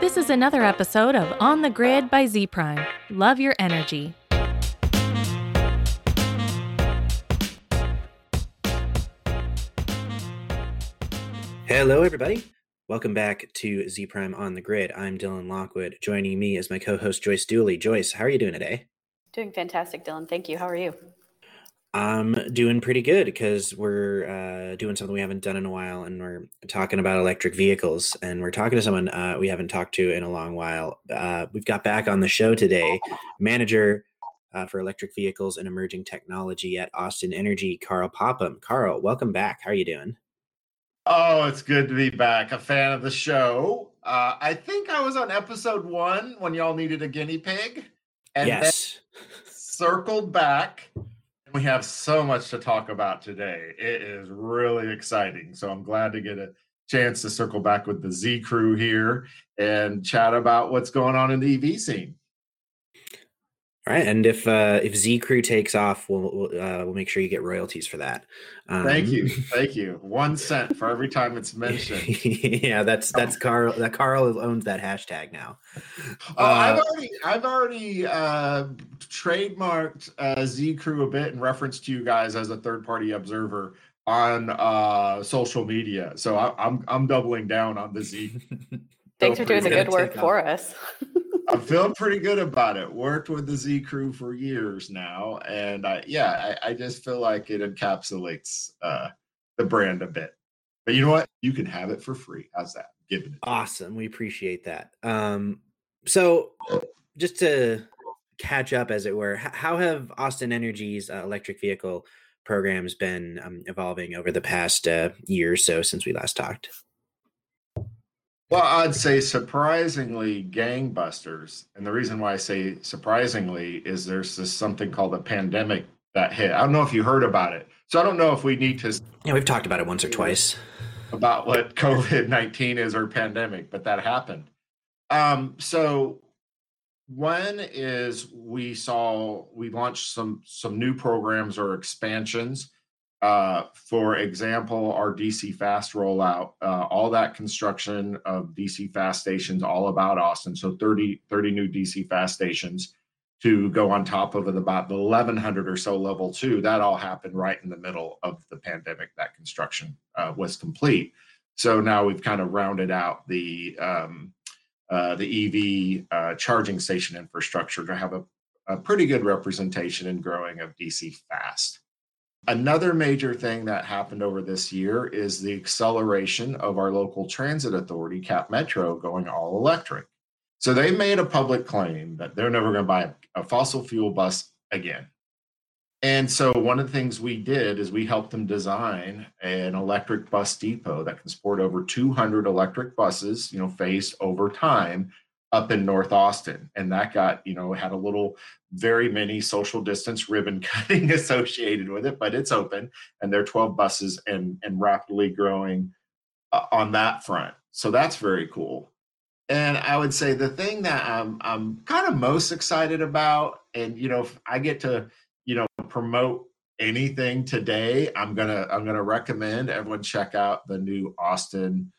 This is another episode of On the Grid by Z Prime. Love your energy. Hello, everybody. Welcome back to Z Prime on the Grid. I'm Dylan Lockwood. Joining me is my co host, Joyce Dooley. Joyce, how are you doing today? Doing fantastic, Dylan. Thank you. How are you? I'm doing pretty good because we're uh, doing something we haven't done in a while, and we're talking about electric vehicles. And we're talking to someone uh, we haven't talked to in a long while. Uh, we've got back on the show today, manager uh, for electric vehicles and emerging technology at Austin Energy, Karl Popham. Karl, welcome back. How are you doing? Oh, it's good to be back. A fan of the show. Uh, I think I was on episode one when y'all needed a guinea pig, and yes, circled back we have so much to talk about today. It is really exciting. So I'm glad to get a chance to circle back with the Z crew here and chat about what's going on in the EV scene. All right, and if uh, if Z Crew takes off, we'll we'll, uh, we'll make sure you get royalties for that. Um, thank you, thank you. One cent for every time it's mentioned. yeah, that's that's Karl. That Karl owns that hashtag now. Oh, uh, I've already I've already uh, trademarked uh, Z Crew a bit in reference to you guys as a third party observer on uh, social media. So I, I'm I'm doubling down on the Z. Thanks for doing the good work for us. I'm feeling pretty good about it. Worked with the Z crew for years now, and I, yeah, I, I just feel like it encapsulates uh, the brand a bit. But you know what? You can have it for free. How's that? Giving it. Awesome. We appreciate that. Um, so just to catch up, as it were, how have Austin Energy's uh, electric vehicle programs been um, evolving over the past uh, year or so since we last talked? Well, I'd say surprisingly gangbusters. And the reason why I say surprisingly is there's this something called a pandemic that hit. I don't know if you heard about it. So I don't know if we need to. Yeah, we've talked about it once or twice. About what COVID 19 is or pandemic, but that happened. Um, so one is we saw we launched some some new programs or expansions uh, for example, our DC fast rollout, uh, all that construction of DC fast stations, all about Austin. So 30, 30 new DC fast stations to go on top of about the 1100 or so level two. That all happened right in the middle of the pandemic. That construction uh, was complete. So now we've kind of rounded out the um, uh, the EV uh, charging station infrastructure to have a, a pretty good representation and growing of DC fast. Another major thing that happened over this year is the acceleration of our local transit authority, Cap Metro, going all electric. So they made a public claim that they're never going to buy a fossil fuel bus again. And so one of the things we did is we helped them design an electric bus depot that can support over 200 electric buses, you know, phased over time up in North Austin. And that got, you know, had a little very many social distance ribbon cutting associated with it, but it's open and there are 12 buses and, and rapidly growing uh, on that front. So that's very cool. And I would say the thing that I'm, I'm kind of most excited about, and, you know, if I get to, you know, promote anything today, I'm going to, I'm going to recommend everyone check out the new Austin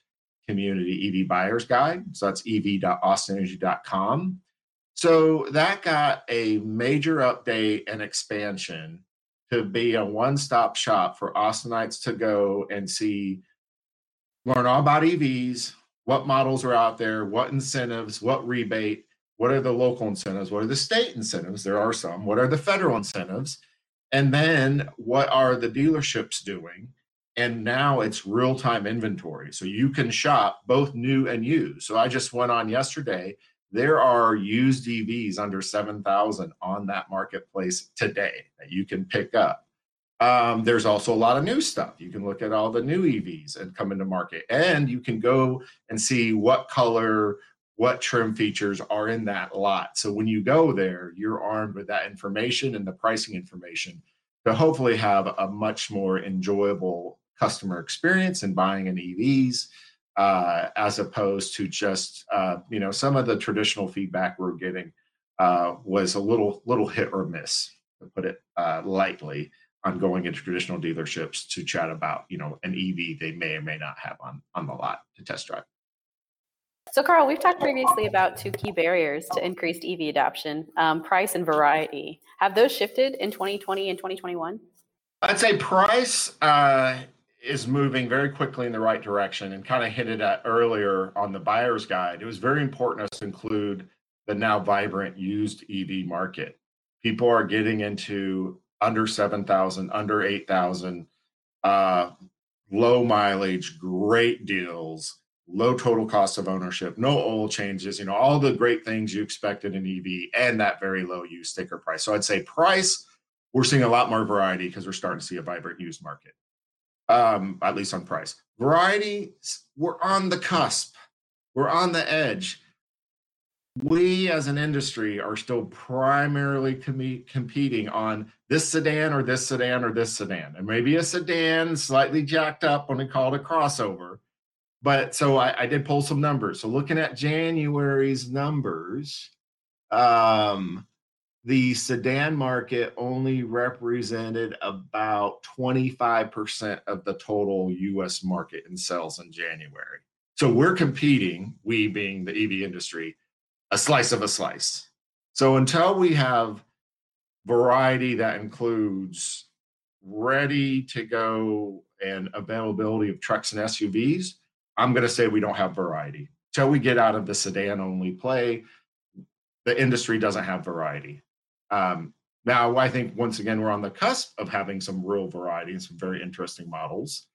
community EV buyer's guide. So that's ev.austinenergy.com. So that got a major update and expansion to be a one stop shop for Austinites to go and see, learn all about EVs, what models are out there, what incentives, what rebate, what are the local incentives, what are the state incentives? There are some. What are the federal incentives? And then what are the dealerships doing? And now it's real time inventory. So you can shop both new and used. So I just went on yesterday. There are used EVs under 7,000 on that marketplace today that you can pick up. Um, there's also a lot of new stuff. You can look at all the new EVs and come into market, and you can go and see what color, what trim features are in that lot. So when you go there, you're armed with that information and the pricing information to hopefully have a much more enjoyable customer experience and buying in EVs, uh, as opposed to just uh, you know some of the traditional feedback we're getting uh, was a little little hit or miss, to put it uh, lightly, on going into traditional dealerships to chat about you know an EV they may or may not have on on the lot to test drive. So, Karl, we've talked previously about two key barriers to increased EV adoption um, price and variety. Have those shifted in 2020 and 2021? I'd say price uh, is moving very quickly in the right direction and kind of hinted at earlier on the buyer's guide. It was very important to include the now vibrant used EV market. People are getting into under 7,000, under 8,000, uh, low mileage, great deals, low total cost of ownership, no oil changes, you know, all the great things you expected in an EV and that very low used sticker price. So I'd say price, we're seeing a lot more variety because we're starting to see a vibrant used market um, at least on price. Variety, we're on the cusp, we're on the edge. We as an industry are still primarily com- competing on this sedan or this sedan or this sedan, and maybe a sedan slightly jacked up when we call it a crossover. But so I, I did pull some numbers. So looking at January's numbers, um, the sedan market only represented about 25% of the total US market in sales in January. So we're competing, we being the EV industry, a slice of a slice. So until we have variety that includes ready to go and availability of trucks and SUVs, I'm going to say we don't have variety. Till we get out of the sedan only play, the industry doesn't have variety. Um, now, I think once again, we're on the cusp of having some real variety and some very interesting models.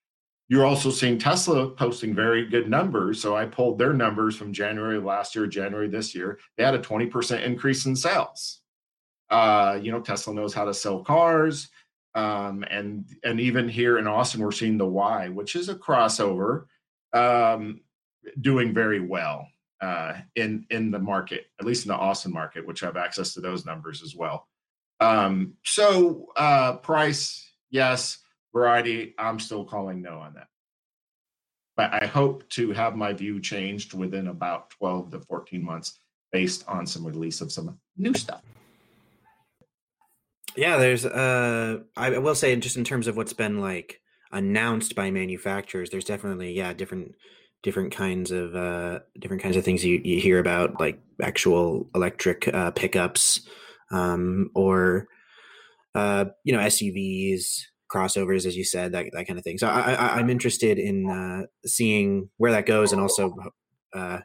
You're also seeing Tesla posting very good numbers. So I pulled their numbers from January last year, January this year. They had a 20% increase in sales. Uh, you know, Tesla knows how to sell cars. Um, and and even here in Austin, we're seeing the Y, which is a crossover, um, doing very well uh, in in the market, at least in the Austin market, which have access to those numbers as well. Um, so uh, price, yes. Variety, I'm still calling no on that. But I hope to have my view changed within about 12 to 14 months based on some release of some new stuff. Yeah, there's uh I will say just in terms of what's been like announced by manufacturers, there's definitely yeah, different different kinds of uh, different kinds of things you, you hear about, like actual electric uh, pickups um, or uh, you know SUVs, crossovers, as you said, that that kind of thing. So I, am interested in uh, seeing where that goes, and also uh,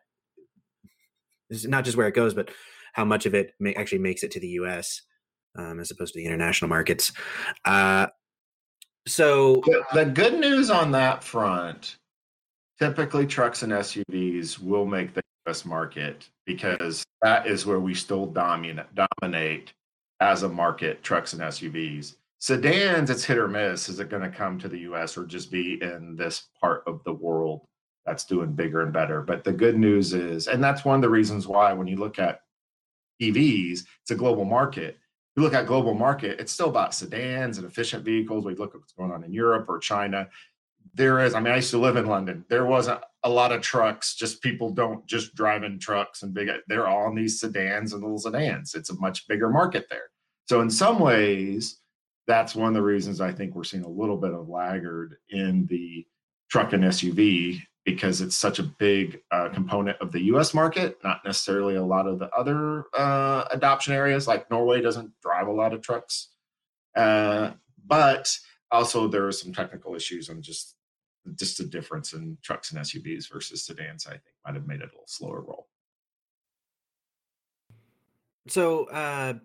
not just where it goes, but how much of it may, actually makes it to the U.S. Um, as opposed to the international markets. Uh, so the good news on that front typically trucks and SUVs will make the US market because that is where we still dominate dominate as a market, trucks and SUVs. Sedans, it's hit or miss. Is it going to come to the US or just be in this part of the world that's doing bigger and better? But the good news is, and that's one of the reasons why when you look at EVs, it's a global market. If you look at global market, it's still about sedans and efficient vehicles. We look at what's going on in Europe or China there is i mean i used to live in london. There wasn't a lot of trucks. Just people don't just drive in trucks and big they're all in these sedans and little sedans. It's a much bigger market there. So in some ways that's one of the reasons i think we're seeing a little bit of laggard in the truck and suv because it's such a big uh, component of the us market not necessarily a lot of the other uh, adoption areas. Like norway doesn't drive a lot of trucks. Uh, but also there are some technical issues and just just a difference in trucks and SUVs versus sedans, I think might have made it a little slower roll. So, uh,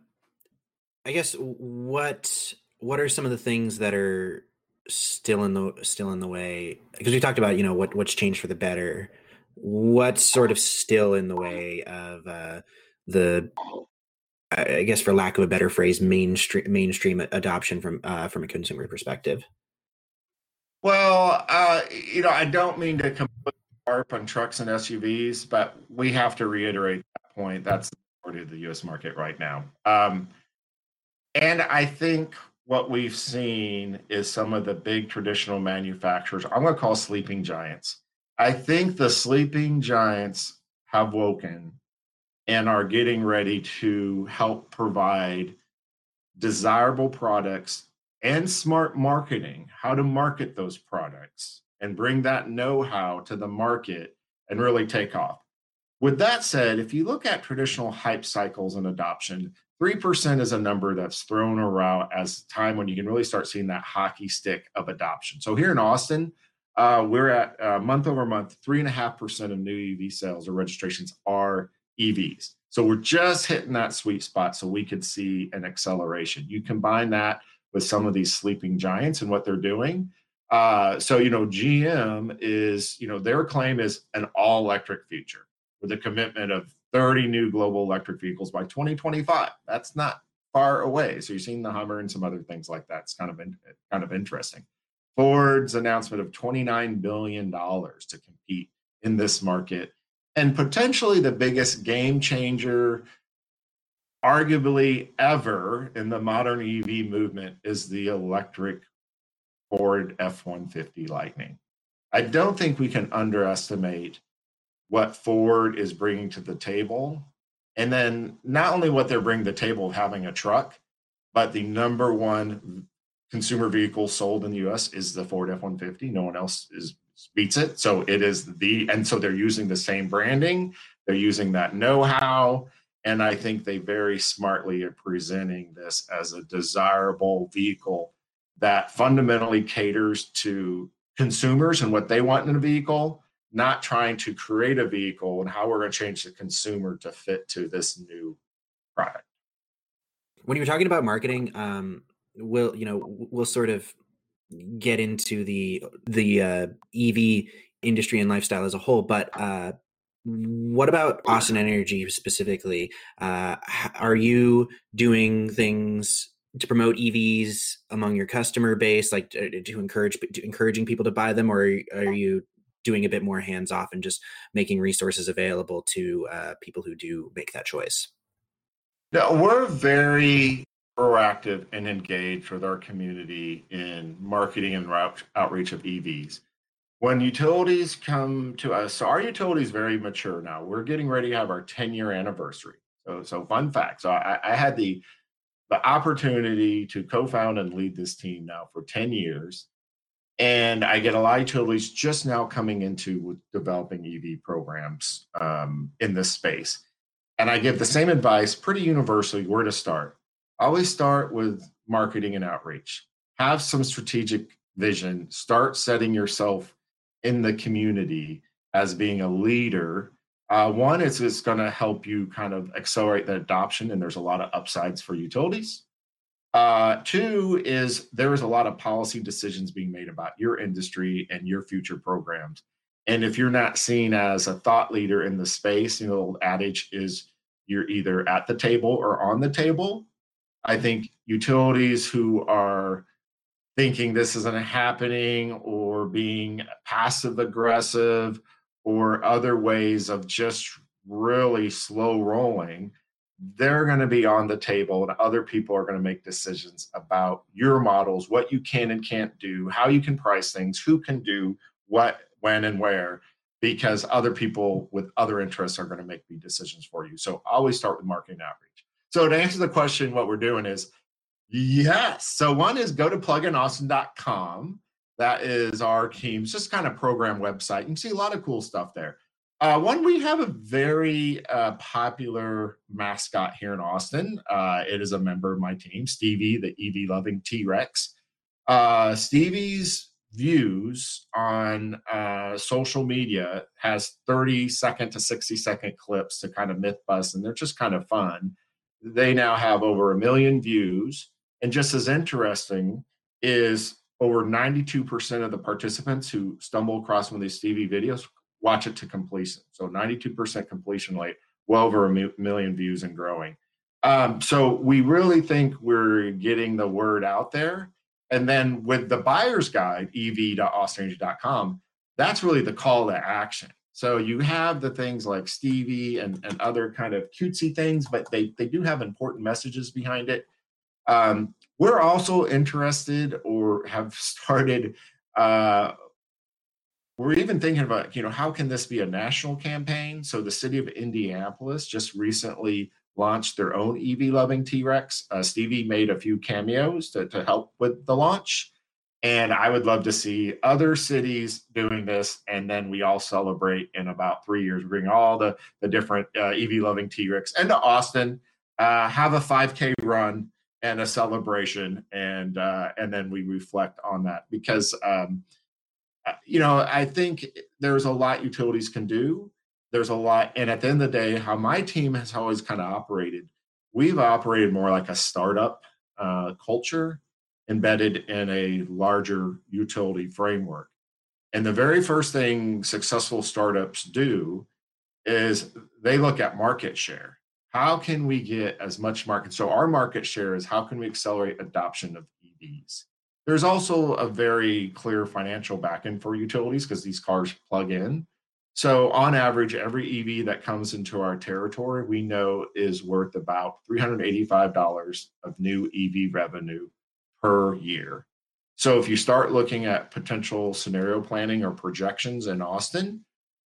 I guess what what are some of the things that are still in the still in the way? Because we talked about you know what what's changed for the better. What's sort of still in the way of uh, the I guess for lack of a better phrase, mainstream mainstream adoption from uh, from a consumer perspective. Well, uh, you know, I don't mean to completely harp on trucks and SUVs, but we have to reiterate that point. That's the majority of the U.S. market right now. Um, and I think what we've seen is some of the big traditional manufacturers, I'm going to call sleeping giants. I think the sleeping giants have woken and are getting ready to help provide desirable products and smart marketing, how to market those products and bring that know how to the market and really take off. With that said, if you look at traditional hype cycles and adoption, 3% is a number that's thrown around as time when you can really start seeing that hockey stick of adoption. So here in Austin, uh, we're at uh, month over month, 3.5% of new EV sales or registrations are EVs. So we're just hitting that sweet spot so we could see an acceleration. You combine that with some of these sleeping giants and what they're doing. Uh, so, you know, GM is, you know, their claim is an all electric future with a commitment of 30 new global electric vehicles by 2025. That's not far away. So you're seeing the Hummer and some other things like that. It's kind of in, kind of interesting. Ford's announcement of 29 billion dollars to compete in this market and potentially the biggest game changer arguably ever in the modern EV movement is the electric Ford F-150 Lightning. I don't think we can underestimate what Ford is bringing to the table. And then not only what they're bringing to the table of having a truck, but the number one consumer vehicle sold in the US is the Ford F 150. No one else is beats it. So it is the, and so they're using the same branding, they're using that know how. And I think they very smartly are presenting this as a desirable vehicle that fundamentally caters to consumers and what they want in a vehicle not trying to create a vehicle and how we're going to change the consumer to fit to this new product. When you're talking about marketing, um, we'll you know we'll sort of get into the the uh, EV industry and lifestyle as a whole, but uh, what about Austin Energy specifically? Uh, are you doing things to promote EVs among your customer base, like to, to encourage to encouraging people to buy them, or are you doing a bit more hands off and just making resources available to uh, people who do make that choice? Yeah, we're very proactive and engaged with our community in marketing and outreach of EVs. When utilities come to us, so our utility is very mature now. We're getting ready to have our 10 year anniversary. So, so fun fact. So I, I had the the opportunity to co-found and lead this team now for 10 years and I get a lot of utilities just now coming into developing EV programs um, in this space. And I give the same advice pretty universally where to start. Always start with marketing and outreach. Have some strategic vision. Start setting yourself in the community as being a leader. Uh, one, is it's going to help you kind of accelerate the adoption, and there's a lot of upsides for utilities. Uh, two is there is a lot of policy decisions being made about your industry and your future programs. And if you're not seen as a thought leader in the space, you know, the old adage is you're either at the table or on the table. I think utilities who are thinking this isn't happening or being passive aggressive or other ways of just really slow rolling they're going to be on the table and other people are going to make decisions about your models what you can and can't do how you can price things who can do what when and where because other people with other interests are going to make the decisions for you. So always start with marketing outreach. So to answer the question what we're doing is yes so one is go to pluginaustin.com that is our team's just kind of program website you can see a lot of cool stuff there uh, one, we have a very uh, popular mascot here in Austin. Uh, it is a member of my team, Stevie, the EV loving T Rex. Uh, Stevie's views on uh, social media has 30 second to 60 second clips to kind of myth bust, and they're just kind of fun. They now have over a million views. And just as interesting is over 92% of the participants who stumble across one of these Stevie videos watch it to completion. So 92% completion rate, well over a million views and growing. Um, so we really think we're getting the word out there. And then with the buyer's guide, ev.austinenergy.com, that's really the call to action. So you have the things like Stevie and, and other kind of cutesy things, but they, they do have important messages behind it. Um, we're also interested or have started uh, we're even thinking about you know how can this be a national campaign? So the city of indianapolis just recently launched their own ev loving t-rex. Uh, stevie made a few cameos to, to help with the launch. And I would love to see other cities doing this. And then we all celebrate in about three years, bring all the, the different uh, EV loving T-Rex into Austin, uh, have a 5K run and a celebration. And, uh, and then we reflect on that because, um, uh, you know, I think there's a lot utilities can do. There's a lot. And at the end of the day, how my team has always kind of operated, we've operated more like a startup uh, culture embedded in a larger utility framework. And the very first thing successful startups do is they look at market share. How can we get as much market? So, our market share is how can we accelerate adoption of EVs? There's also a very clear financial backend for utilities because these cars plug in. So, on average, every EV that comes into our territory, we know is worth about $385 of new EV revenue per year. So if you start looking at potential scenario planning or projections in Austin,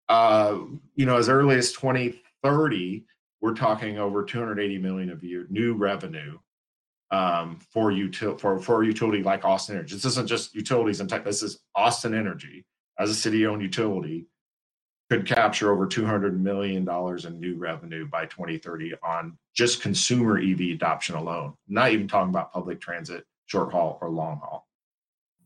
uh, you know, as early as 2030, we're talking over 280 million of year new revenue um, for util for for utility like Austin Energy. This isn't just utilities and tech. This is Austin Energy as a city-owned utility could capture over 200 million dollars in new revenue by 2030 on just consumer EV adoption alone. Not even talking about public transit short haul or long haul.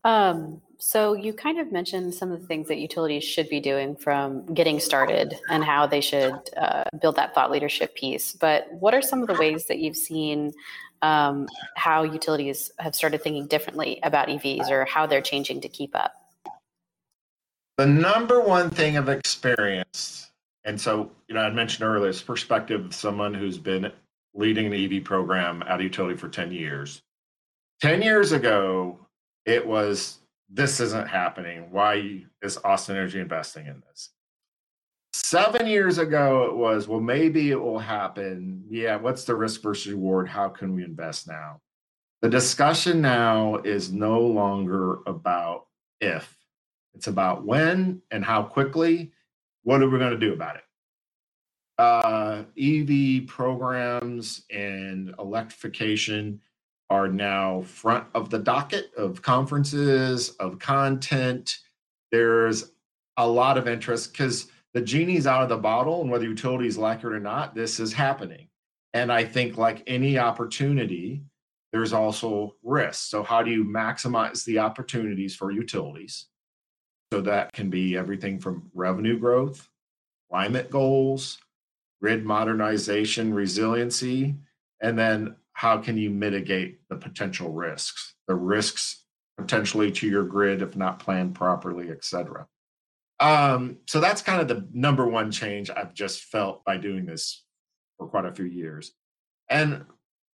Um, so you kind of mentioned some of the things that utilities should be doing from getting started and how they should uh, build that thought leadership piece. But what are some of the ways that you've seen um, how utilities have started thinking differently about EVs or how they're changing to keep up? The number one thing I've experienced, and so you know, I mentioned earlier, perspective of someone who's been leading an EV program at a utility for 10 years 10 years ago, it was this isn't happening. Why is Austin Energy investing in this? Seven years ago, it was, well, maybe it will happen. Yeah, what's the risk versus reward? How can we invest now? The discussion now is no longer about if, it's about when and how quickly. What are we going to do about it? Uh, EV programs and electrification are now front of the docket of conferences, of content. There's a lot of interest because the genie's out of the bottle, and whether utilities like it or not, this is happening. And I think, like any opportunity, there's also risk. So, how do you maximize the opportunities for utilities? So, that can be everything from revenue growth, climate goals, grid modernization, resiliency, and then how can you mitigate the potential risks, the risks potentially to your grid if not planned properly, et cetera. Um, so that's kind of the number one change I've just felt by doing this for quite a few years. And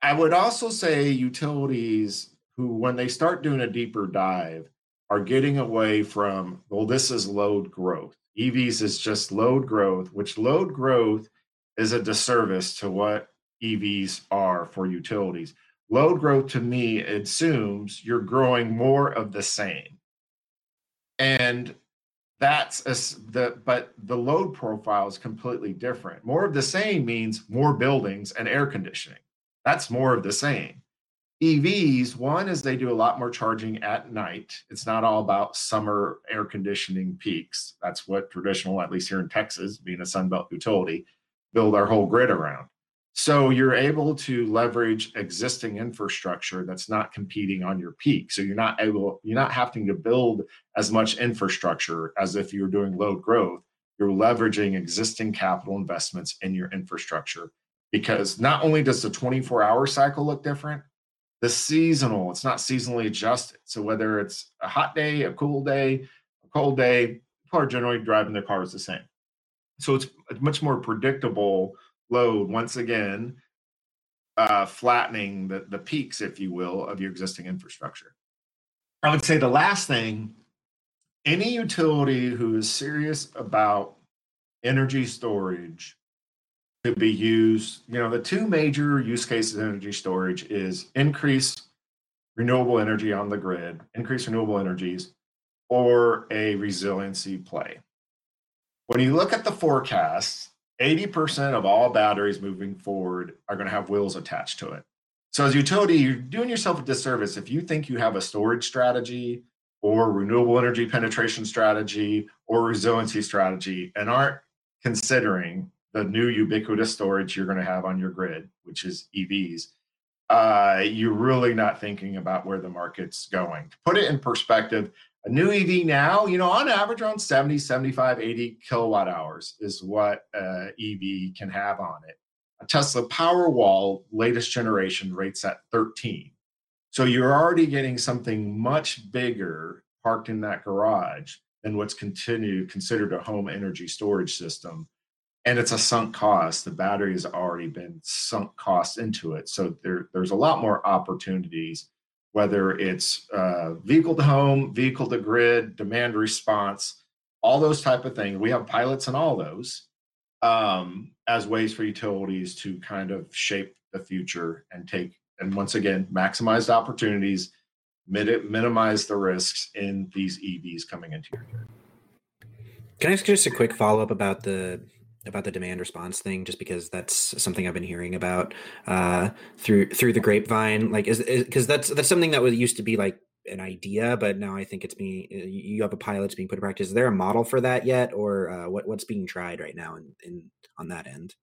I would also say utilities who, when they start doing a deeper dive, are getting away from, well, this is load growth. EVs is just load growth, which load growth is a disservice to what EVs are for utilities. Load growth to me assumes you're growing more of the same. And that's a, the but the load profile is completely different. More of the same means more buildings and air conditioning. That's more of the same. EVs, one is they do a lot more charging at night. It's not all about summer air conditioning peaks. That's what traditional, at least here in Texas, being a Sunbelt utility, build our whole grid around. So you're able to leverage existing infrastructure that's not competing on your peak. So you're not able, you're not having to build as much infrastructure as if you're doing load growth. You're leveraging existing capital investments in your infrastructure because not only does the 24 hour cycle look different, the seasonal, it's not seasonally adjusted. So whether it's a hot day, a cool day, a cold day, people are generally driving their cars the same. So it's much more predictable load once again, uh, flattening the, the peaks, if you will, of your existing infrastructure. I would say the last thing any utility who is serious about energy storage could be used. You know, the two major use cases energy storage is increase renewable energy on the grid, increase renewable energies, or a resiliency play. When you look at the forecasts, 80% of all batteries moving forward are going to have wheels attached to it. So, as a utility, you're doing yourself a disservice if you think you have a storage strategy or renewable energy penetration strategy or resiliency strategy and aren't considering the new ubiquitous storage you're going to have on your grid, which is EVs, uh, you're really not thinking about where the market's going. To put it in perspective, a new EV now, you know, on average around 70, 75, 80 kilowatt hours is what uh, EV can have on it. A Tesla Powerwall latest generation rates at 13. So you're already getting something much bigger parked in that garage than what's continued considered a home energy storage system. And it's a sunk cost. The battery has already been sunk cost into it. So there, there's a lot more opportunities, whether it's uh, vehicle to home, vehicle to grid, demand response, all those type of things. We have pilots in all those um, as ways for utilities to kind of shape the future and take and once again maximize the opportunities minimize the risks in these evs coming into your can i ask just a quick follow-up about the about the demand response thing just because that's something i've been hearing about uh, through through the grapevine like is because that's that's something that was used to be like an idea but now i think it's being you have a pilot being put in practice is there a model for that yet or uh, what, what's being tried right now in, in on that end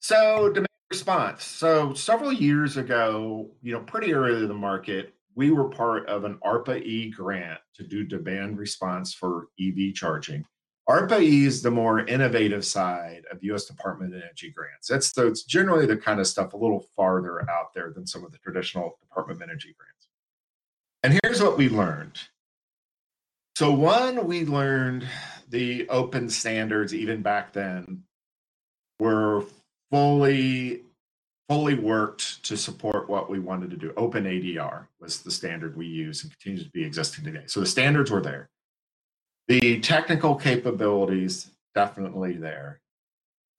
so demand response. So several years ago, you know, pretty early in the market, we were part of an ARPA E grant to do demand response for EV charging. ARPA is the more innovative side of U.S. Department of Energy grants. That's the, it's generally the kind of stuff a little farther out there than some of the traditional Department of Energy grants. And here's what we learned. So one, we learned the open standards even back then were fully fully worked to support what we wanted to do. Open ADR was the standard we use and continues to be existing today. So the standards were there. The technical capabilities definitely there.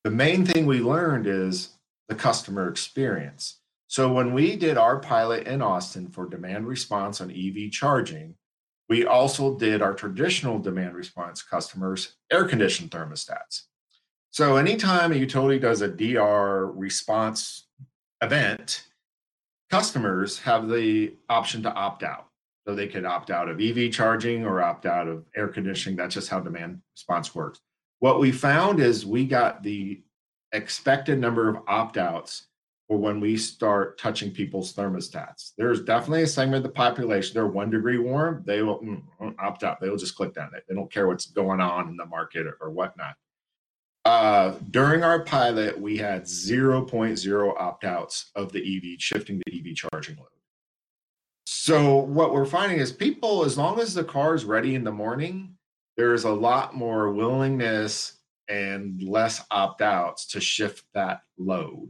The main thing we learned is the customer experience. So when we did our pilot in Austin for demand response on EV charging, we also did our traditional demand response customers air conditioned thermostats. So anytime a utility does a DR response event, customers have the option to opt out. So they could opt out of EV charging or opt out of air conditioning. That's just how demand response works. What we found is we got the expected number of opt outs for when we start touching people's thermostats. There's definitely a segment of the population, they're one degree warm, they will mm, opt out. They will just click down it. They don't care what's going on in the market or, or whatnot. Uh, during our pilot, we had 0.0 opt outs of the EV shifting the EV charging load. So, what we're finding is people, as long as the car is ready in the morning, there's a lot more willingness and less opt outs to shift that load.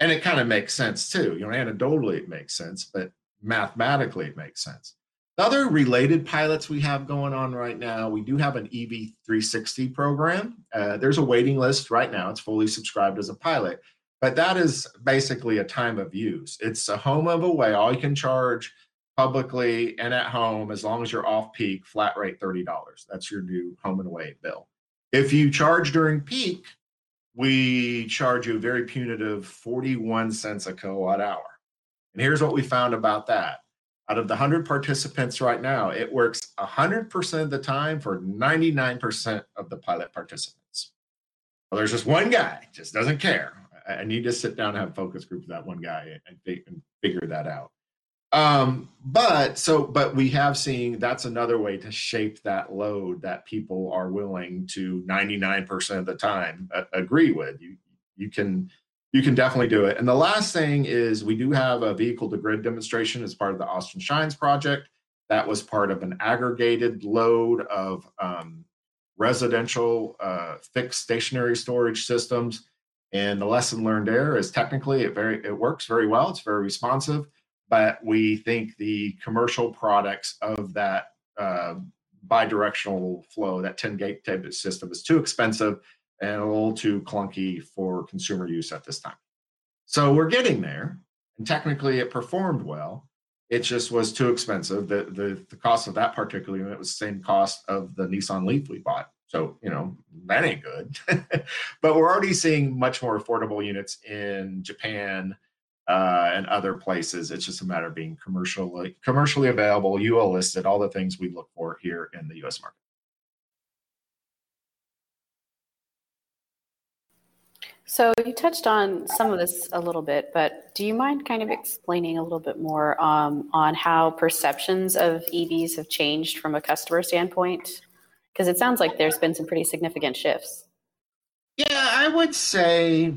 And it kind of makes sense too. You know, anecdotally, it makes sense, but mathematically, it makes sense. The other related pilots we have going on right now, we do have an EV 360 program. Uh, there's a waiting list right now. It's fully subscribed as a pilot, but that is basically a time of use. It's a home of away. All you can charge publicly and at home as long as you're off peak, flat rate $30. That's your new home and away bill. If you charge during peak, we charge you a very punitive 41 cents a kilowatt hour. And here's what we found about that out of the 100 participants right now, it works 100% of the time for 99% of the pilot participants. Well, there's just one guy, just doesn't care. I need to sit down and have focus group with that one guy and, and figure that out. Um, but so, but we have seen that's another way to shape that load that people are willing to 99% of the time uh, agree with. You, you can you can definitely do it. And the last thing is we do have a vehicle to grid demonstration as part of the Austin Shines project. That was part of an aggregated load of um, residential uh, fixed stationary storage systems. And the lesson learned there is technically it very it works very well. It's very responsive, but we think the commercial products of that uh, bidirectional flow, that 10 gate type of system, is too expensive and a little too clunky for consumer use at this time. So we're getting there, and technically it performed well. It just was too expensive. The, the, the cost of that particular unit was the same cost of the Nissan Leaf we bought. So, you know, that ain't good. but we're already seeing much more affordable units in Japan, uh, and other places. It's just a matter of being commercially commercially available, UL listed, all the things we look for here in the U.S. market. So you touched on some of this a little bit, but do you mind kind of explaining a little bit more um, on how perceptions of EVs have changed from a customer standpoint? Because it sounds like there's been some pretty significant shifts. Yeah, I would say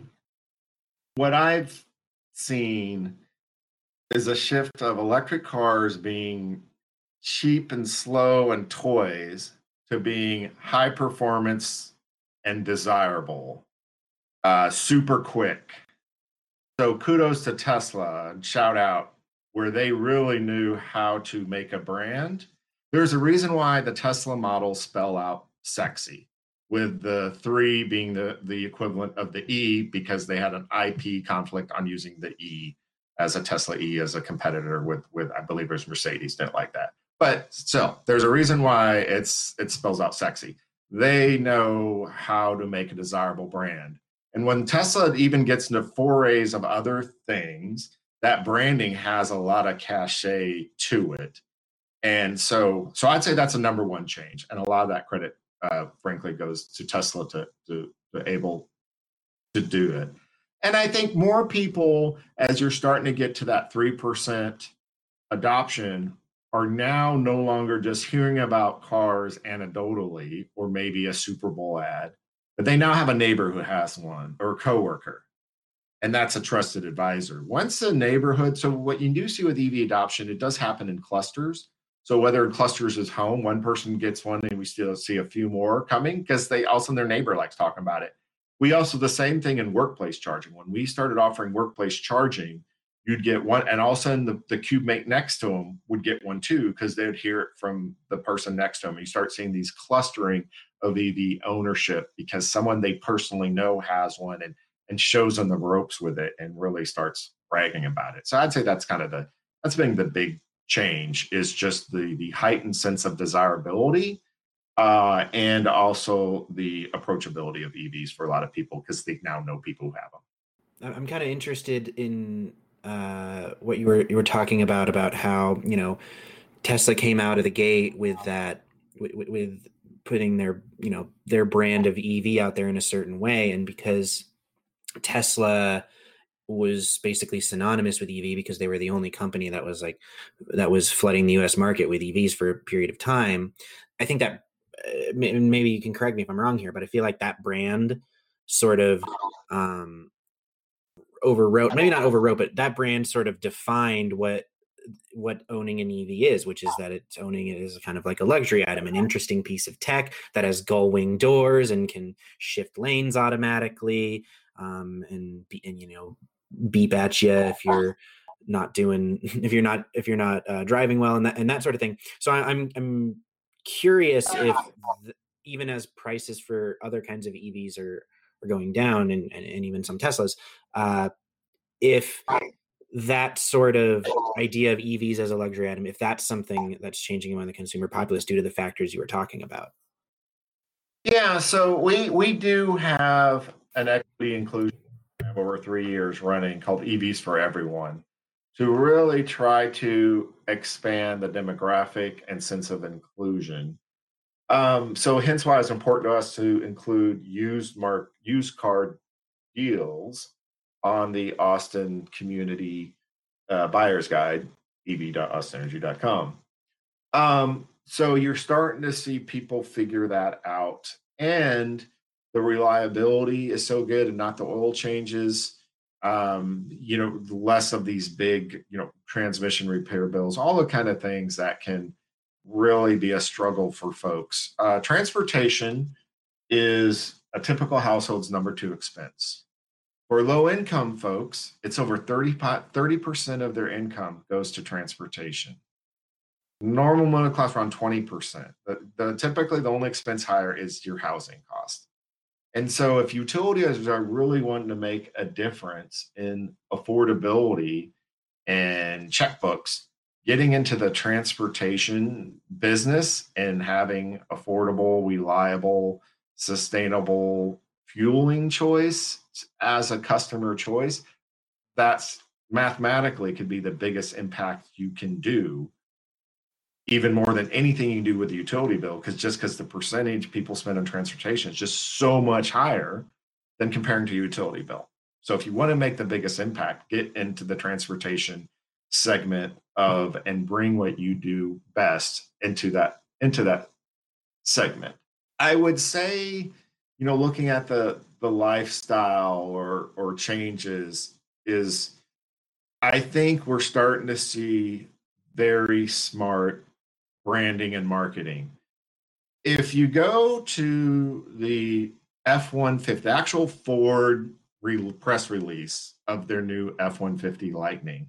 what I've seen is a shift of electric cars being cheap and slow and toys to being high performance and desirable uh, super quick. So kudos to Tesla and shout out where they really knew how to make a brand. There's a reason why the Tesla models spell out sexy, with the three being the, the equivalent of the E because they had an IP conflict on using the E as a Tesla E as a competitor with with I believe it was Mercedes didn't like that. But still, there's a reason why it's it spells out sexy. They know how to make a desirable brand. And when Tesla even gets into forays of other things, that branding has a lot of cachet to it. And so, so I'd say that's a number one change. And a lot of that credit, uh, frankly, goes to Tesla to, to, to able to do it. And I think more people, as you're starting to get to that 3% adoption, are now no longer just hearing about cars anecdotally or maybe a Super Bowl ad, but they now have a neighbor who has one or a coworker and that's a trusted advisor once a neighborhood so what you do see with ev adoption it does happen in clusters so whether clusters is home one person gets one and we still see a few more coming because they also their neighbor likes talking about it. We also the same thing in workplace charging. When we started offering workplace charging you'd get one and all of a sudden the, the cube mate next to them would get one too because they would hear it from the person next to them you start seeing these clustering of EV ownership because someone they personally know has one and and shows them the ropes with it and really starts bragging about it. So I'd say that's kind of the that's been the big change is just the the heightened sense of desirability uh, and also the approachability of EVs for a lot of people because they now know people who have them. I'm kind of interested in uh, what you were you were talking about about how you know Tesla came out of the gate with that with, with putting their you know their brand of EV out there in a certain way, and because Tesla was basically synonymous with EV because they were the only company that was like that was flooding the U.S. market with EVs for a period of time. I think that uh, maybe you can correct me if I'm wrong here, but I feel like that brand sort of um, overwrote, maybe not overwrote, but that brand sort of defined what what owning an EV is, which is that it's owning it as kind of like a luxury item, an interesting piece of tech that has gull wing doors and can shift lanes automatically, um, and be, and you know beep at you if you're not doing if you're not if you're not uh, driving well and that and that sort of thing. So I, am I'm, I'm curious if even as prices for other kinds of EVs are are going down and and, and even some Teslas, uh, if that sort of idea of EVs as a luxury item, if that's something that's changing among the consumer populace due to the factors you were talking about. Yeah, so we we do have an equity inclusion over three years running called EVs for Everyone to really try to expand the demographic and sense of inclusion. Um, so hence why it's important to us to include used mark used car deals on the Austin Community uh, Buyer's Guide, ev.austinenergy.com. Um, so you're starting to see people figure that out. And the reliability is so good and not the oil changes. Um, you know, less of these big, you know, transmission repair bills, all the kind of things that can really be a struggle for folks. Uh, transportation is a typical household's number two expense. For low income folks, it's over 30, 30% of their income goes to transportation. Normal middle class around 20%. The, the, typically the only expense higher is your housing cost. And so if utilities are really wanting to make a difference in affordability and checkbooks, getting into the transportation business and having affordable, reliable, sustainable fueling choice as a customer choice, that's mathematically could be the biggest impact you can do even more than anything you can do with the utility bill because just because the percentage people spend on transportation is just so much higher than comparing to utility bill. So if you want to make the biggest impact get into the transportation segment of and bring what you do best into that into that segment. I would say you know looking at the the lifestyle or or changes is i think we're starting to see very smart branding and marketing. If you go to the F 150, the actual Ford re- press release of their new F 150 Lightning,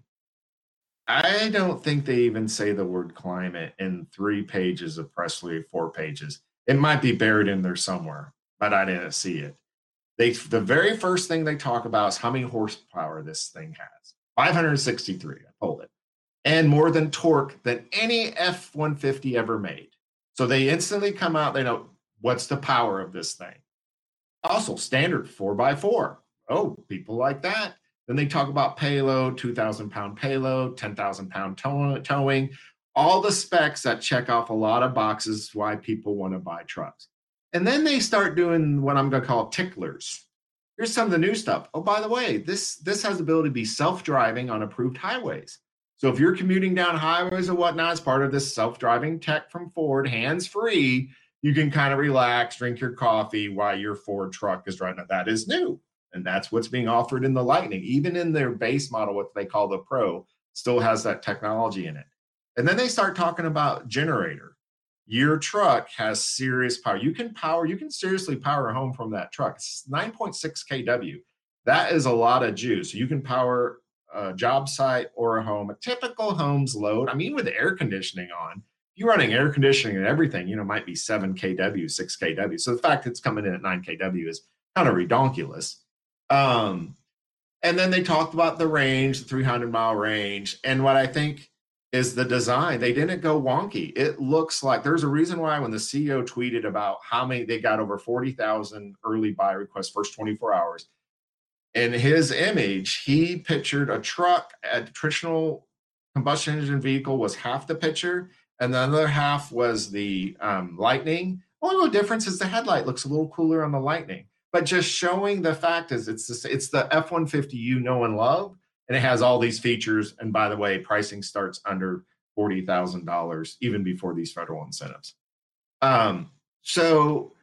I don't think they even say the word climate in three pages of press release, four pages. It might be buried in there somewhere, but I didn't see it. They the very first thing they talk about is how many horsepower this thing has. 563. I pulled it and more than torque than any F 150 ever made. So they instantly come out, they know what's the power of this thing. Also, standard 4x4. Oh, people like that. Then they talk about payload, 2,000 pound payload, 10,000 pound tow- towing, all the specs that check off a lot of boxes why people want to buy trucks. And then they start doing what I'm going to call ticklers. Here's some of the new stuff. Oh, by the way, this this has the ability to be self-driving on approved highways. So if you're commuting down highways and whatnot as part of this self-driving tech from Ford, hands-free, you can kind of relax, drink your coffee while your Ford truck is driving. That is new. And that's what's being offered in the Lightning. Even in their base model, what they call the Pro, still has that technology in it. And then they start talking about generator. Your truck has serious power. You can power, you can seriously power a home from that truck. It's 9.6 kW. That is a lot of juice. You can power a job site or a home, a typical home's load, I mean, with air conditioning on, you're running air conditioning and everything, you know, might be 7 kW, 6 kW. So the fact it's coming in at 9 kW is kind of redonkulous. Um, and then they talked about the range, the 300 mile range. And what I think is the design. They didn't go wonky. It looks like there's a reason why when the CEO tweeted about how many they got over 40,000 early buy requests first 24 hours, in his image, he pictured a truck, a traditional combustion engine vehicle was half the picture, and the other half was the um, Lightning. Only little difference is the headlight looks a little cooler on the Lightning, but just showing the fact is it's the, it's the F one fifty you know and love, and it has all these features. And by the way, pricing starts under forty thousand dollars even before these federal incentives. Um, so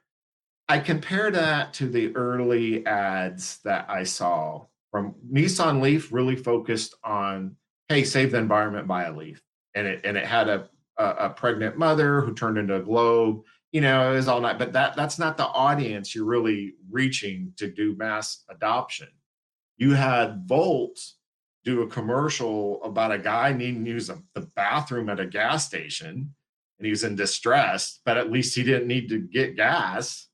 I compare that to the early ads that I saw from Nissan Leaf really focused on, hey, save the environment, by a Leaf. And it and it had a, a, a pregnant mother who turned into a globe. You know, it was all night, but that that's not the audience you're really reaching to do mass adoption. You had Volt do a commercial about a guy needing to use a, the bathroom at a gas station and he was in distress, but at least he didn't need to get gas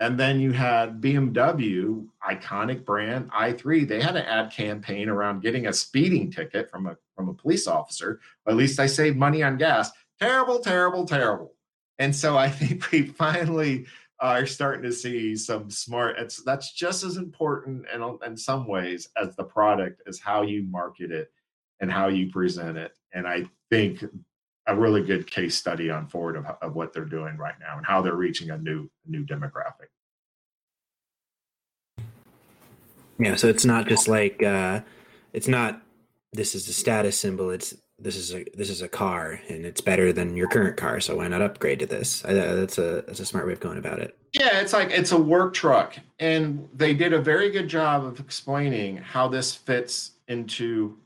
and then you had BMW, iconic brand, i3. They had an ad campaign around getting a speeding ticket from a from a police officer. At least I saved money on gas. Terrible, terrible, terrible. And so I think we finally are starting to see some smart. It's that's just as important in in some ways as the product is how you market it and how you present it. And I think a really good case study on Ford of, of what they're doing right now and how they're reaching a new new demographic. Yeah, so it's not just like uh, it's not this is a status symbol. It's this is a this is a car and it's better than your current car. So why not upgrade to this? I, that's a that's a smart way of going about it. Yeah, it's like it's a work truck, and they did a very good job of explaining how this fits into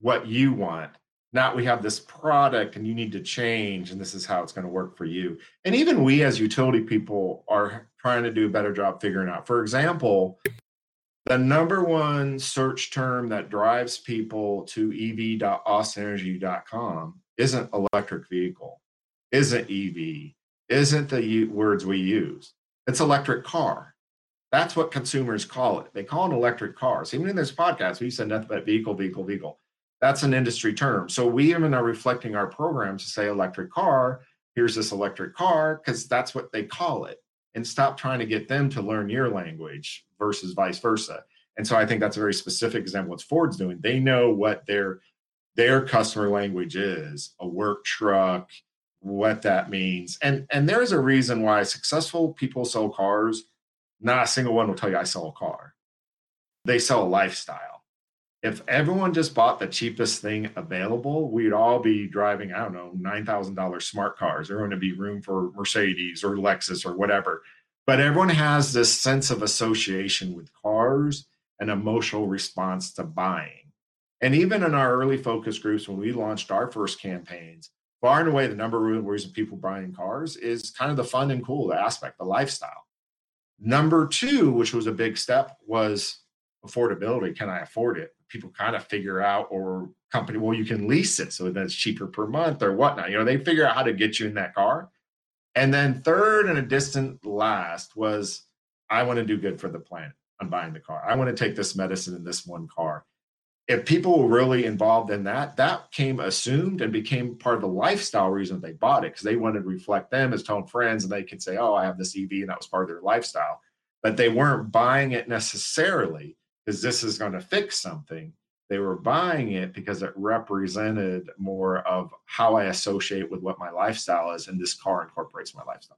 what you want not we have this product and you need to change and this is how it's going to work for you. And even we as utility people are trying to do a better job figuring out. For example the number one search term that drives people to ev.austinenergy.com isn't electric vehicle isn't ev isn't the words we use. It's electric car. That's what consumers call it. They call it electric cars even in this podcast we said nothing but vehicle vehicle vehicle that's an industry term. So we even are reflecting our programs to say electric car. Here's this electric car because that's what they call it. And stop trying to get them to learn your language versus vice versa. And so I think that's a very specific example what Ford's doing. They know what their their customer language is, a work truck, what that means. And and there's a reason why successful people sell cars. Not a single one will tell you I sell a car. They sell a lifestyle. If everyone just bought the cheapest thing available, we'd all be driving, I don't know, $9,000 smart cars. There wouldn't be room for Mercedes or Lexus or whatever. But everyone has this sense of association with cars and emotional response to buying. And even in our early focus groups, when we launched our first campaigns, far and away the number one reason people buying cars is kind of the fun and cool aspect, the lifestyle. Number two, which was a big step, was affordability. Can I afford it? People kind of figure out, or company, well, you can lease it so that's cheaper per month or whatnot. You know, they figure out how to get you in that car. And then third and a distant last was I want to do good for the planet. I'm buying the car. I want to take this medicine in this one car if people were really involved in that, that came assumed and became part of the lifestyle reason they bought it because they wanted to reflect them as tone friends and they could say, oh, I have this EV and that was part of their lifestyle. But they weren't buying it necessarily because this is going to fix something. They were buying it because it represented more of how I associate with what my lifestyle is, and this car incorporates my lifestyle.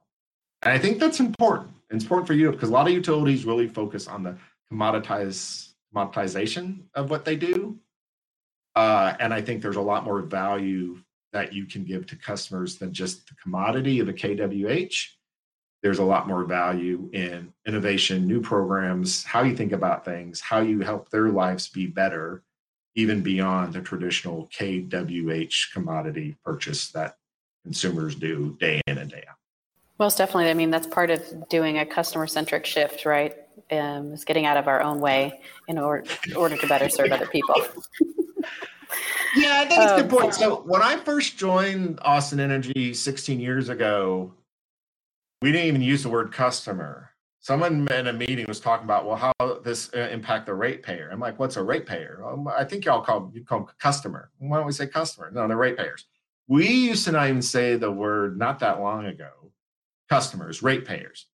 And I think that's important. It's important for you because a lot of utilities really focus on the commoditized monetization of what they do. Uh, and I think there's a lot more value that you can give to customers than just the commodity of a KWH. There's a lot more value in innovation, new programs, how you think about things, how you help their lives be better, even beyond the traditional KWH commodity purchase that consumers do day in and day out. Most definitely. I mean, that's part of doing a customer centric shift, right? Um, is getting out of our own way in order, in order to better serve other people. yeah, I think it's a good point. So when I first joined Austin Energy 16 years ago, we didn't even use the word customer. Someone in a meeting was talking about, well, how this uh, impact the ratepayer. I'm like, what's a ratepayer? Um, I think y'all call you call them customer. Why don't we say customer? No, they're ratepayers. We used to not even say the word not that long ago customers, ratepayers.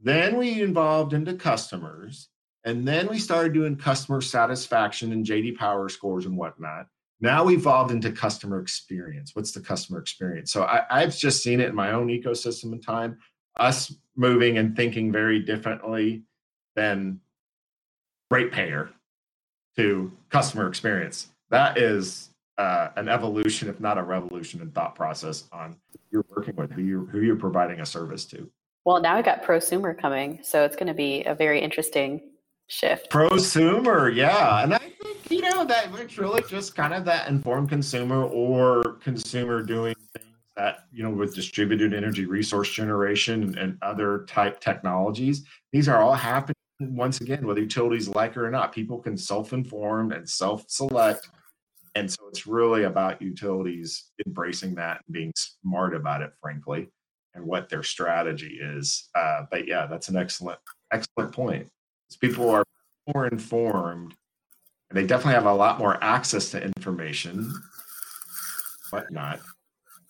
Then we evolved into customers, and then we started doing customer satisfaction and JD Power scores and whatnot. Now we evolved into customer experience. What's the customer experience? So I, I've just seen it in my own ecosystem and time, us moving and thinking very differently than ratepayer to customer experience. That is uh, an evolution, if not a revolution, in thought process on you're working with, who you who you're providing a service to. Well, now we got prosumer coming, so it's going to be a very interesting shift. Prosumer, yeah, and I think you know that it's really just kind of that informed consumer or consumer doing things that you know with distributed energy resource generation and other type technologies. These are all happening once again, whether utilities like it or not. People can self-inform and self-select and so it's really about utilities embracing that and being smart about it, frankly, and what their strategy is. Uh, but yeah, that's an excellent, excellent point. People are more informed, they definitely have a lot more access to information, whatnot,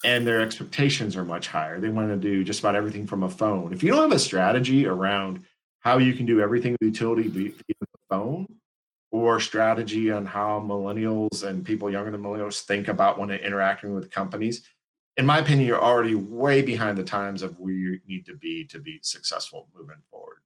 and their expectations are much higher. They want to do just about everything from a phone. If you don't have a strategy around how you can do everything with utility via the phone, or strategy on how millennials and people younger than millennials think about when they're interacting with companies in my opinion you're already way behind the times of where you need to be to be successful moving forward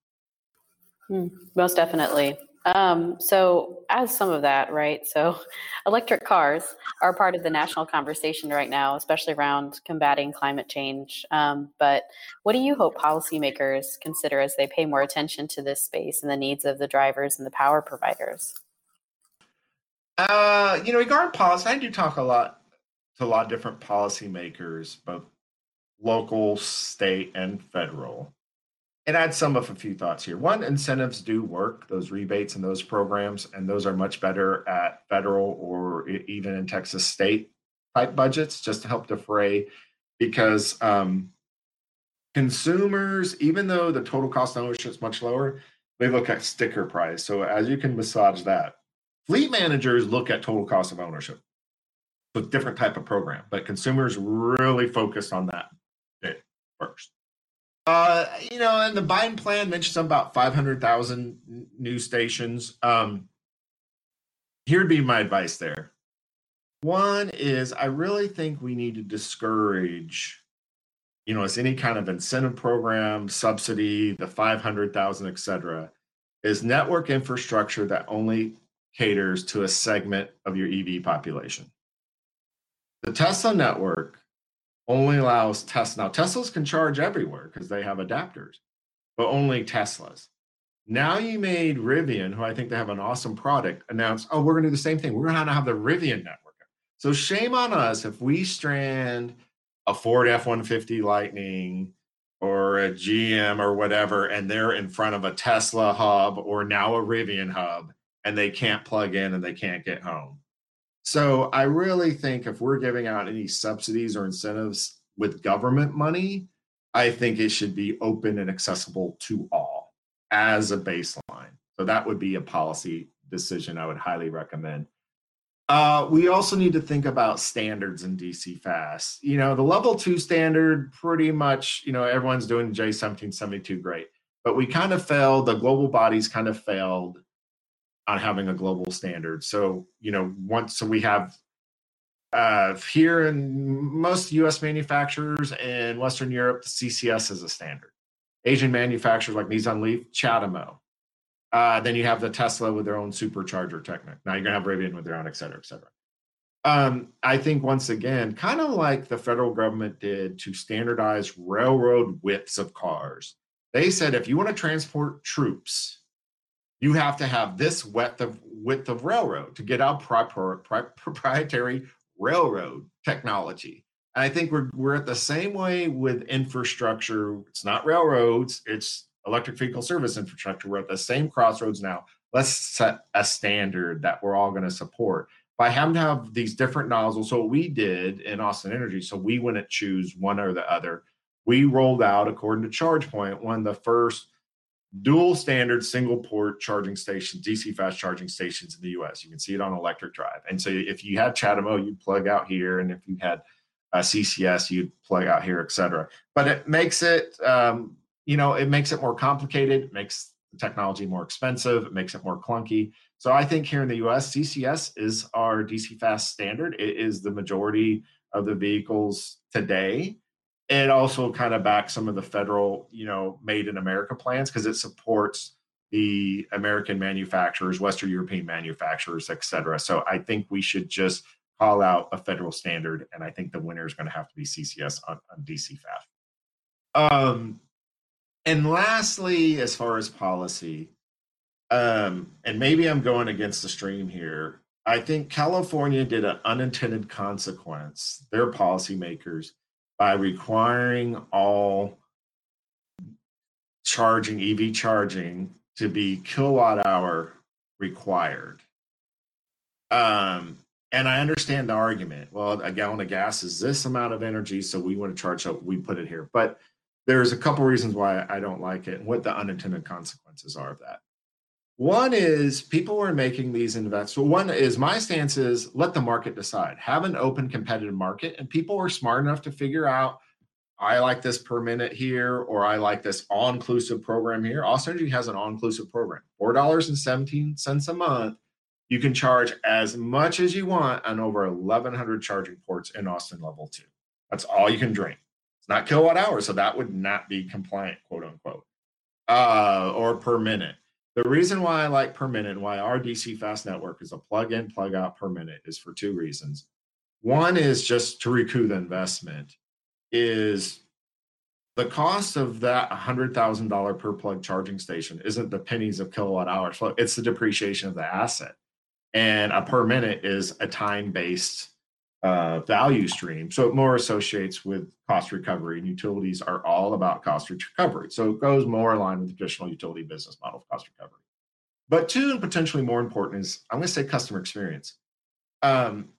mm, most definitely um, so as some of that right so electric cars are part of the national conversation right now especially around combating climate change. Um, but what do you hope policymakers consider as they pay more attention to this space and the needs of the drivers and the power providers? Uh, you know regarding policy i do talk a lot to a lot of different policymakers both local state and federal and I add some of a few thoughts here. One, incentives do work, those rebates and those programs, and those are much better at federal or even in Texas state type budgets just to help defray because um, consumers, even though the total cost of ownership is much lower, they look at sticker price. So as you can massage that, fleet managers look at total cost of ownership. So different type of program, but consumers really focus on that first. Uh, you know, and the Biden plan mentions about 500,000 new stations. Um, here'd be my advice there. One is I really think we need to discourage, you know, as any kind of incentive program, subsidy, the 500,000, et cetera, is network infrastructure that only caters to a segment of your EV population. The Tesla network only allows Tesla. Now, Teslas can charge everywhere because they have adapters, but only Teslas. Now you made Rivian, who I think they have an awesome product, announce, oh, we're going to do the same thing. We're going to have the Rivian network. So shame on us if we strand a Ford F 150 Lightning or a GM or whatever, and they're in front of a Tesla hub or now a Rivian hub, and they can't plug in and they can't get home. So I really think if we're giving out any subsidies or incentives with government money, I think it should be open and accessible to all as a baseline. So that would be a policy decision I would highly recommend. Uh, we also need to think about standards in DC fast. You know, the level two standard, pretty much, you know, everyone's doing J1772 great, but we kind of failed. The global bodies kind of failed on having a global standard. So, you know, once so we have uh, here in most US manufacturers in Western Europe, the CCS is a standard. Asian manufacturers like Nissan Leaf, CHAdeMO. Uh, then you have the Tesla with their own supercharger technique. Now you're gonna have Rivian with their own, et cetera, et cetera. Um, I think once again, kind of like the federal government did to standardize railroad widths of cars. They said if you want to transport troops, you have to have this width of width of railroad to get out proprietary railroad technology. And I think we're we're at the same way with infrastructure. It's not railroads, it's electric vehicle service infrastructure. We're at the same crossroads now. Let's set a standard that we're all going to support by having to have these different nozzles. So we did in Austin Energy, so we wouldn't choose one or the other. We rolled out, according to ChargePoint, one of the first dual standard single port charging stations, DC fast charging stations in the US. You can see it on electric drive. And so if you had CHAdeMO, you'd plug out here. And if you had a CCS, you'd plug out here, et cetera. But it makes it, um, you know, it makes it more complicated, makes the technology more expensive, it makes it more clunky. So I think here in the US, CCS is our DC fast standard. It is the majority of the vehicles today it also kind of backs some of the federal, you know, made in America plans because it supports the American manufacturers, Western European manufacturers, et cetera. So I think we should just call out a federal standard, and I think the winner is going to have to be CCS on, on DC fast. Um, and lastly, as far as policy, um, and maybe I'm going against the stream here. I think California did an unintended consequence. Their policymakers by requiring all charging, EV charging, to be kilowatt hour required. Um, and I understand the argument. Well, a gallon of gas is this amount of energy, so we want to charge, up, we put it here. But there's a couple reasons why I don't like it and what the unintended consequences are of that. One is people are making these investments. One is my stance is let the market decide. Have an open competitive market, and people are smart enough to figure out I like this per minute here, or I like this all-inclusive program here. Austin Energy has an all-inclusive program. Four dollars and seventeen cents a month. You can charge as much as you want on over 1,100 charging ports in Austin Level Two. That's all you can drink. It's not kilowatt hours, so that would not be compliant, quote unquote, uh, or per minute. The reason why I like per minute, why our DC fast network is a plug in, plug out per minute is for two reasons. One is just to recoup the investment, is the cost of that $100,000 per plug charging station isn't the pennies of kilowatt hours, it's the depreciation of the asset. And a per minute is a time based uh, value stream. So it more associates with cost recovery, and utilities are all about cost recovery. So it goes more aligned with the traditional utility business model of cost recovery. But two, and potentially more important, is I'm going to say customer experience. Um,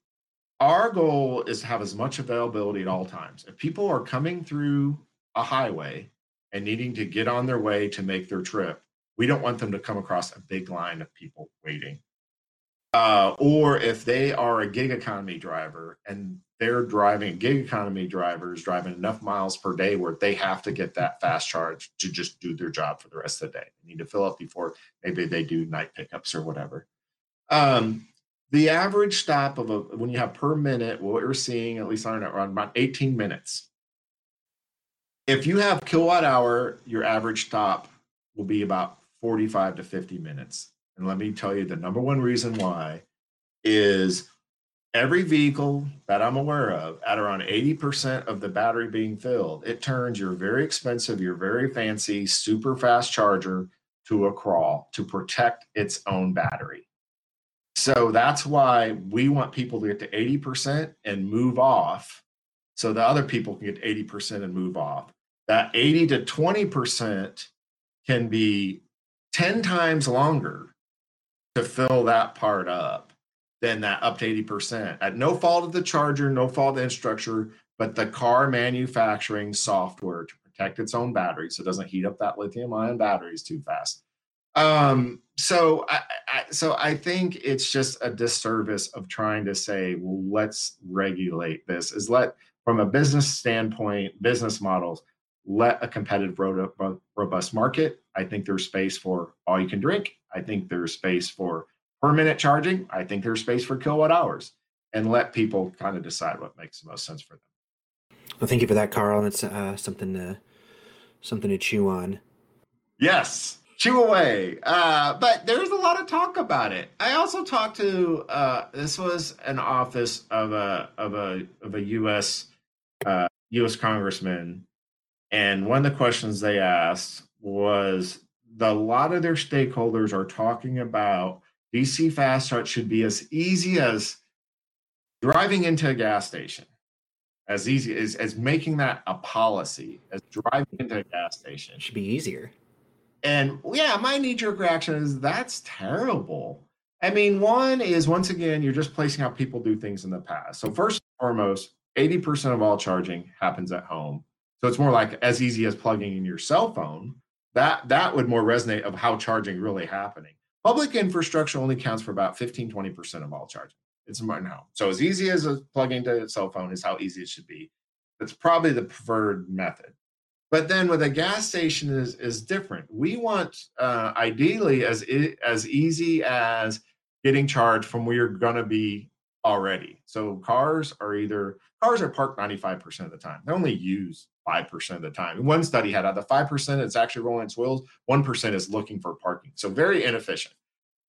our goal is to have as much availability at all times. If people are coming through a highway and needing to get on their way to make their trip, we don't want them to come across a big line of people waiting Uh, or if they are a gig economy driver and they're driving gig economy drivers driving enough miles per day where they have to get that fast charge to just do their job for the rest of the day. They need to fill up before maybe they do night pickups or whatever. Um, the average stop of a when you have per minute, what we're seeing at least on around about 18 minutes. If you have kilowatt hour, your average stop will be about 45 to 50 minutes. And let me tell you the number one reason why is every vehicle that I'm aware of at around 80% of the battery being filled, it turns your very expensive, your very fancy, super fast charger to a crawl to protect its own battery. So that's why we want people to get to 80% and move off so the other people can get 80% and move off. That 80 to 20% can be 10 times longer to fill that part up than that up to 80% at no fault of the charger, no fault of the infrastructure, but the car manufacturing software to protect its own battery so it doesn't heat up that lithium ion batteries too fast. Um, so I, I, so I think it's just a disservice of trying to say, well, let's regulate this. Is let from a business standpoint, business models, let a competitive, robust market. I think there's space for all you can drink. I think there's space for per minute charging. I think there's space for kilowatt hours, and let people kind of decide what makes the most sense for them. Well, thank you for that, Karl. That's uh, something to something to chew on. Yes, chew away. Uh, but there's a lot of talk about it. I also talked to uh, this was an office of a of a of a U.S. Uh, U.S. congressman and one of the questions they asked was the, a lot of their stakeholders are talking about DC fast charge should be as easy as driving into a gas station, as easy as, as making that a policy, as driving into a gas station. should be easier. And yeah, my knee jerk reaction is that's terrible. I mean, one is once again, you're just placing how people do things in the past. So, first and foremost, 80% of all charging happens at home. So it's more like as easy as plugging in your cell phone. That that would more resonate of how charging really happening. Public infrastructure only counts for about 15, 20% of all charging. It's more now. So as easy as plugging into a cell phone is how easy it should be. That's probably the preferred method. But then with a gas station is is different. We want uh, ideally as as easy as getting charged from where you're to be already. So cars are either cars are parked 95% of the time. They only use 5% of the time. One study had out the 5% it's actually rolling its wheels, 1% is looking for parking. So very inefficient.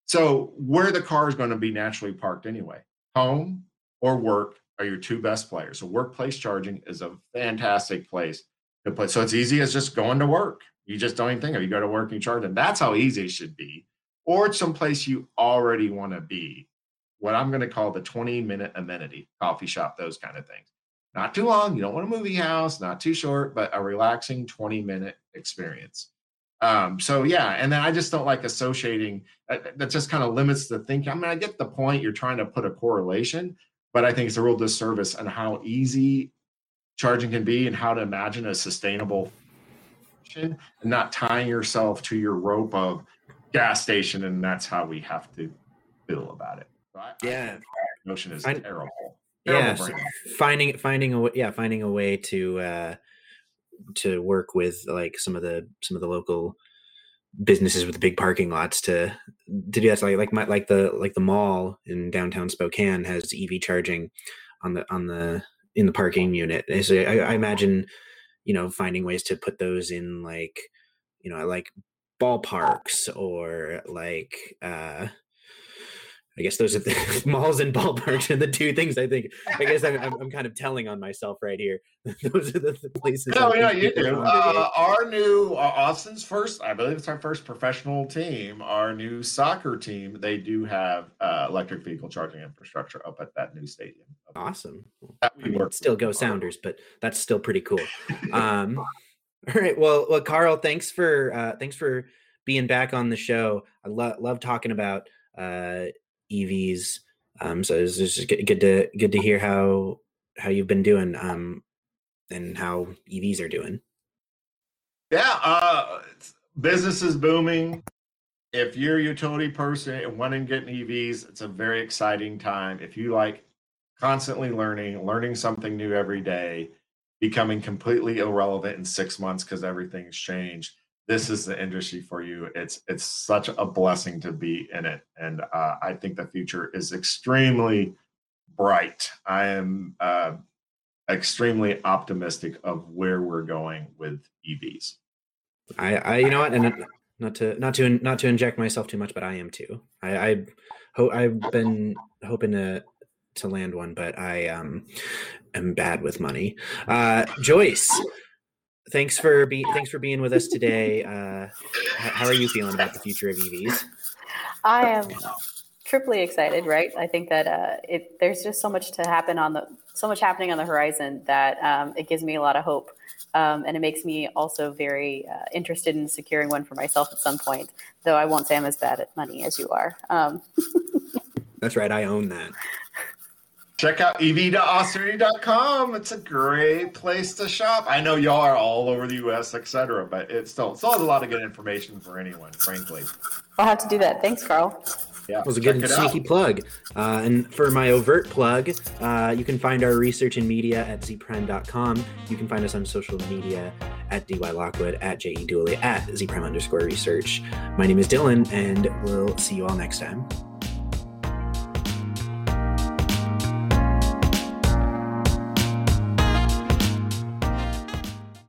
So where the car is going to be naturally parked anyway? Home or work are your two best players. So workplace charging is a fantastic place to play. So it's easy as just going to work. You just don't even think of it. You go to work and charge, and that's how easy it should be. Or it's someplace you already want to be what I'm going to call the 20 minute amenity, coffee shop, those kind of things. Not too long. You don't want a movie house, not too short, but a relaxing 20 minute experience. Um, so yeah, and then I just don't like associating that, that just kind of limits the thinking. I mean, I get the point you're trying to put a correlation, but I think it's a real disservice on how easy charging can be and how to imagine a sustainable and not tying yourself to your rope of gas station and that's how we have to feel about it. So I, yeah, I notion is I, terrible. Yeah, so finding finding a yeah finding a way to uh, to work with like some of the some of the local businesses with the big parking lots to to do that. So like like my like the like the mall in downtown Spokane has EV charging on the on the in the parking unit. So I, I imagine you know finding ways to put those in like you know like ballparks or like uh I guess those are the malls and ballparks are the two things I think. I guess I'm, I'm, I'm kind of telling on myself right here. those are the, the places. No, yeah, you do. Uh, our new uh, Austin's first, I believe it's our first professional team. Our new soccer team. They do have uh, electric vehicle charging infrastructure up at that new stadium. Awesome. I mean, still go Sounders, but that's still pretty cool. Um, all right. Well, well, Karl, thanks for uh, thanks for being back on the show. I lo- love talking about uh, EVs. Um, so it's just good to good to hear how how you've been doing um, and how EVs are doing. Yeah, uh, business is booming. if you're a utility person and wanting to get EVs, it's a very exciting time. If you like constantly learning, learning something new every day, becoming completely irrelevant in six months because everything's changed. This is the industry for you. It's it's such a blessing to be in it, and uh, I think the future is extremely bright. I am uh, extremely optimistic of where we're going with EVs. I, I you know what, and not to not to not to inject myself too much, but I am too. I, I hope I've been hoping to to land one, but I um am bad with money. Uh, Joyce, thanks for being thanks for being with us today. Uh, how are you feeling about the future of EVs? I am triply excited. Right, I think that uh, it there's just so much to happen on the so much happening on the horizon that um, it gives me a lot of hope. Um, and it makes me also very uh, interested in securing one for myself at some point, though I won't say I'm as bad at money as you are. Um. That's right. I own that. Check out ev.austinenergy.com. It's a great place to shop. I know y'all are all over the U.S., etc., but it's still still has a lot of good information for anyone, frankly. I'll have to do that. Thanks, Karl. Yeah, it was a good sneaky out. plug. Uh, and for my overt plug, uh, you can find our research and media at zpryme.com. You can find us on social media at dy lockwood, at je dooley, at zpryme underscore research. My name is Dylan, and we'll see you all next time.